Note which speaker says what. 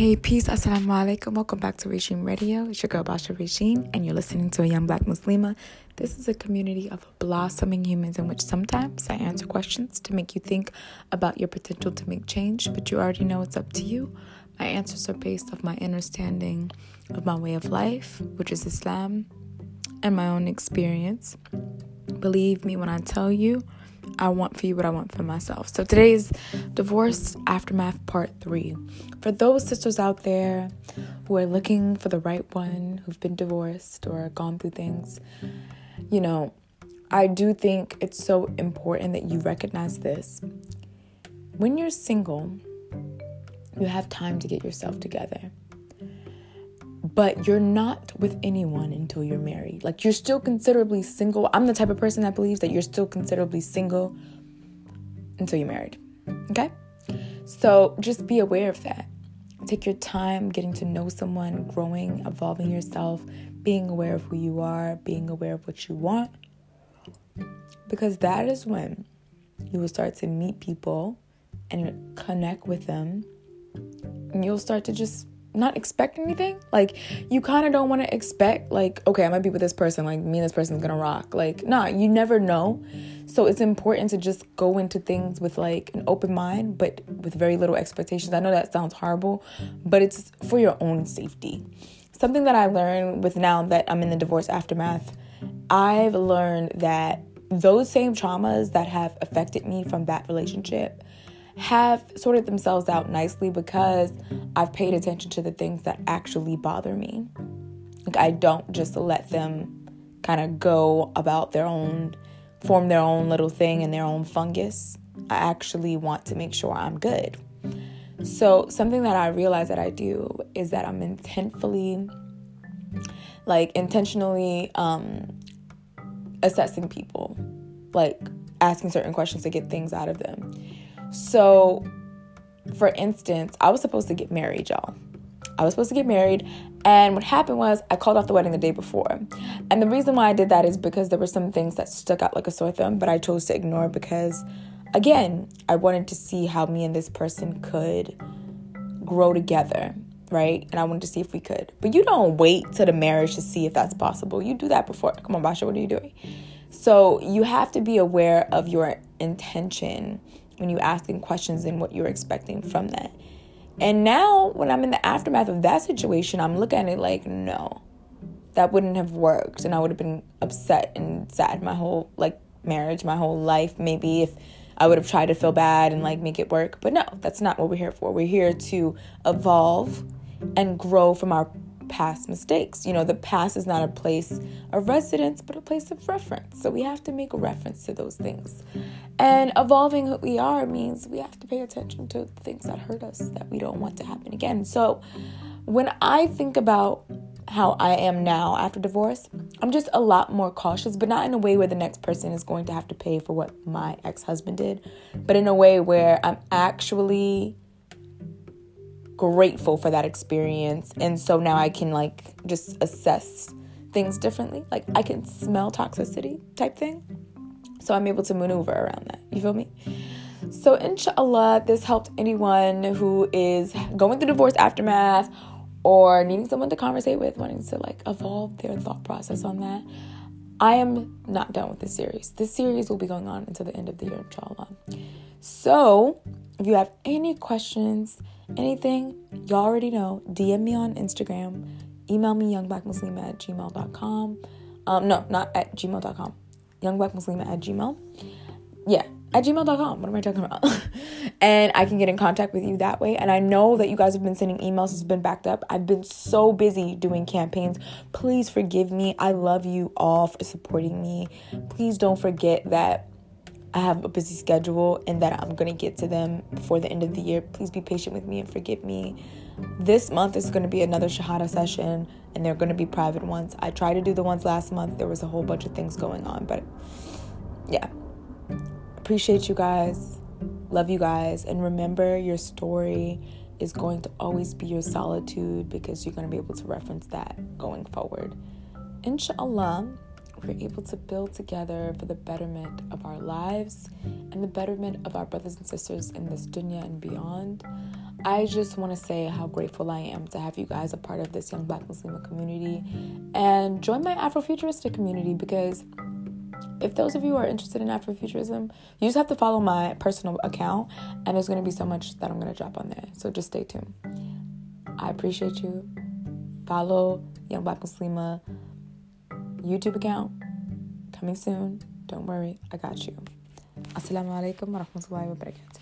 Speaker 1: Hey, peace, assalamu alaikum. Welcome back to Rae Jean Radio. It's your girl Boshia Rae Jean, and you're listening to a young black Muslima. This is a community of blossoming humans in which sometimes I answer questions to make you think about your potential to make change, but you already know it's up to you. My answers are based off my understanding of my way of life, which is Islam, and my own experience. Believe me when I tell you, I want for you what I want for myself. So today's divorce aftermath part three. For those sisters out there who are looking for the right one, who've been divorced or gone through things, you know, I do think it's so important that you recognize this. When you're single, you have time to get yourself together but you're not with anyone until you're married. Like you're still considerably single. I'm the type of person that believes that you're still considerably single until you're married. Okay? So just be aware of that. Take your time getting to know someone, growing, evolving yourself, being aware of who you are, being aware of what you want. Because that is when you will start to meet people and connect with them. And you'll start to just not expect anything. Like you kind of don't want to expect like okay, I might be with this person, like me and this person's going to rock. Like nah, you never know. So it's important to just go into things with like an open mind, but with very little expectations. I know that sounds horrible, but it's for your own safety. Something that I learned with now that I'm in the divorce aftermath, I've learned that those same traumas that have affected me from that relationship have sorted themselves out nicely because I've paid attention to the things that actually bother me. Like I don't just let them kind of go about their own form their own little thing and their own fungus. I actually want to make sure I'm good. So, something that I realize that I do is that I'm intentfully like intentionally um assessing people, like asking certain questions to get things out of them. So, for instance, I was supposed to get married, y'all. I was supposed to get married, and what happened was I called off the wedding the day before. And the reason why I did that is because there were some things that stuck out like a sore thumb, but I chose to ignore because, again, I wanted to see how me and this person could grow together, right? And I wanted to see if we could. But you don't wait to the marriage to see if that's possible. You do that before. Come on, Boshia, what are you doing? So you have to be aware of your intention when you asking questions and what you're expecting from that. And now, when I'm in the aftermath of that situation, I'm looking at it like, no, that wouldn't have worked, and I would have been upset and sad my whole like marriage, my whole life. Maybe if I would have tried to feel bad and like make it work, but no, that's not what we're here for. We're here to evolve and grow from our past mistakes. You know, the past is not a place of residence, but a place of reference. So we have to make a reference to those things. And evolving who we are means we have to pay attention to things that hurt us that we don't want to happen again. So when I think about how I am now after divorce, I'm just a lot more cautious, but not in a way where the next person is going to have to pay for what my ex husband did, but in a way where I'm actually grateful for that experience. And so now I can like just assess things differently. Like I can smell toxicity type thing. So I'm able to maneuver around that. You feel me? So inshallah, this helped anyone who is going through divorce aftermath or needing someone to conversate with, wanting to like evolve their thought process on that. I am not done with this series. This series will be going on until the end of the year, inshallah. So, if you have any questions, anything, y'all already know, DM me on Instagram, email me youngblackmuslima at gmail.com. Um, no, not at gmail.com. Youngblackmuslima at gmail. Yeah, at gmail.com. What am I talking about? and I can get in contact with you that way. And I know that you guys have been sending emails, it's been backed up. I've been so busy doing campaigns. Please forgive me. I love you all for supporting me. Please don't forget that I have a busy schedule and that I'm going to get to them before the end of the year. Please be patient with me and forgive me. This month is going to be another Shahada session and they're going to be private ones. I tried to do the ones last month. There was a whole bunch of things going on, but yeah. Appreciate you guys. Love you guys. And remember, your story is going to always be your solitude because you're going to be able to reference that going forward. Inshallah we're able to build together for the betterment of our lives and the betterment of our brothers and sisters in this dunya and beyond. I just want to say how grateful I am to have you guys a part of this young black Muslim community and join my Afrofuturistic community because if those of you are interested in Afrofuturism, you just have to follow my personal account and there's going to be so much that I'm going to drop on there. So just stay tuned. I appreciate you. Follow Young Black Muslima YouTube account coming soon. Don't worry, I got you. Assalamu alaikum wa rahmatullahi wa barakatuh.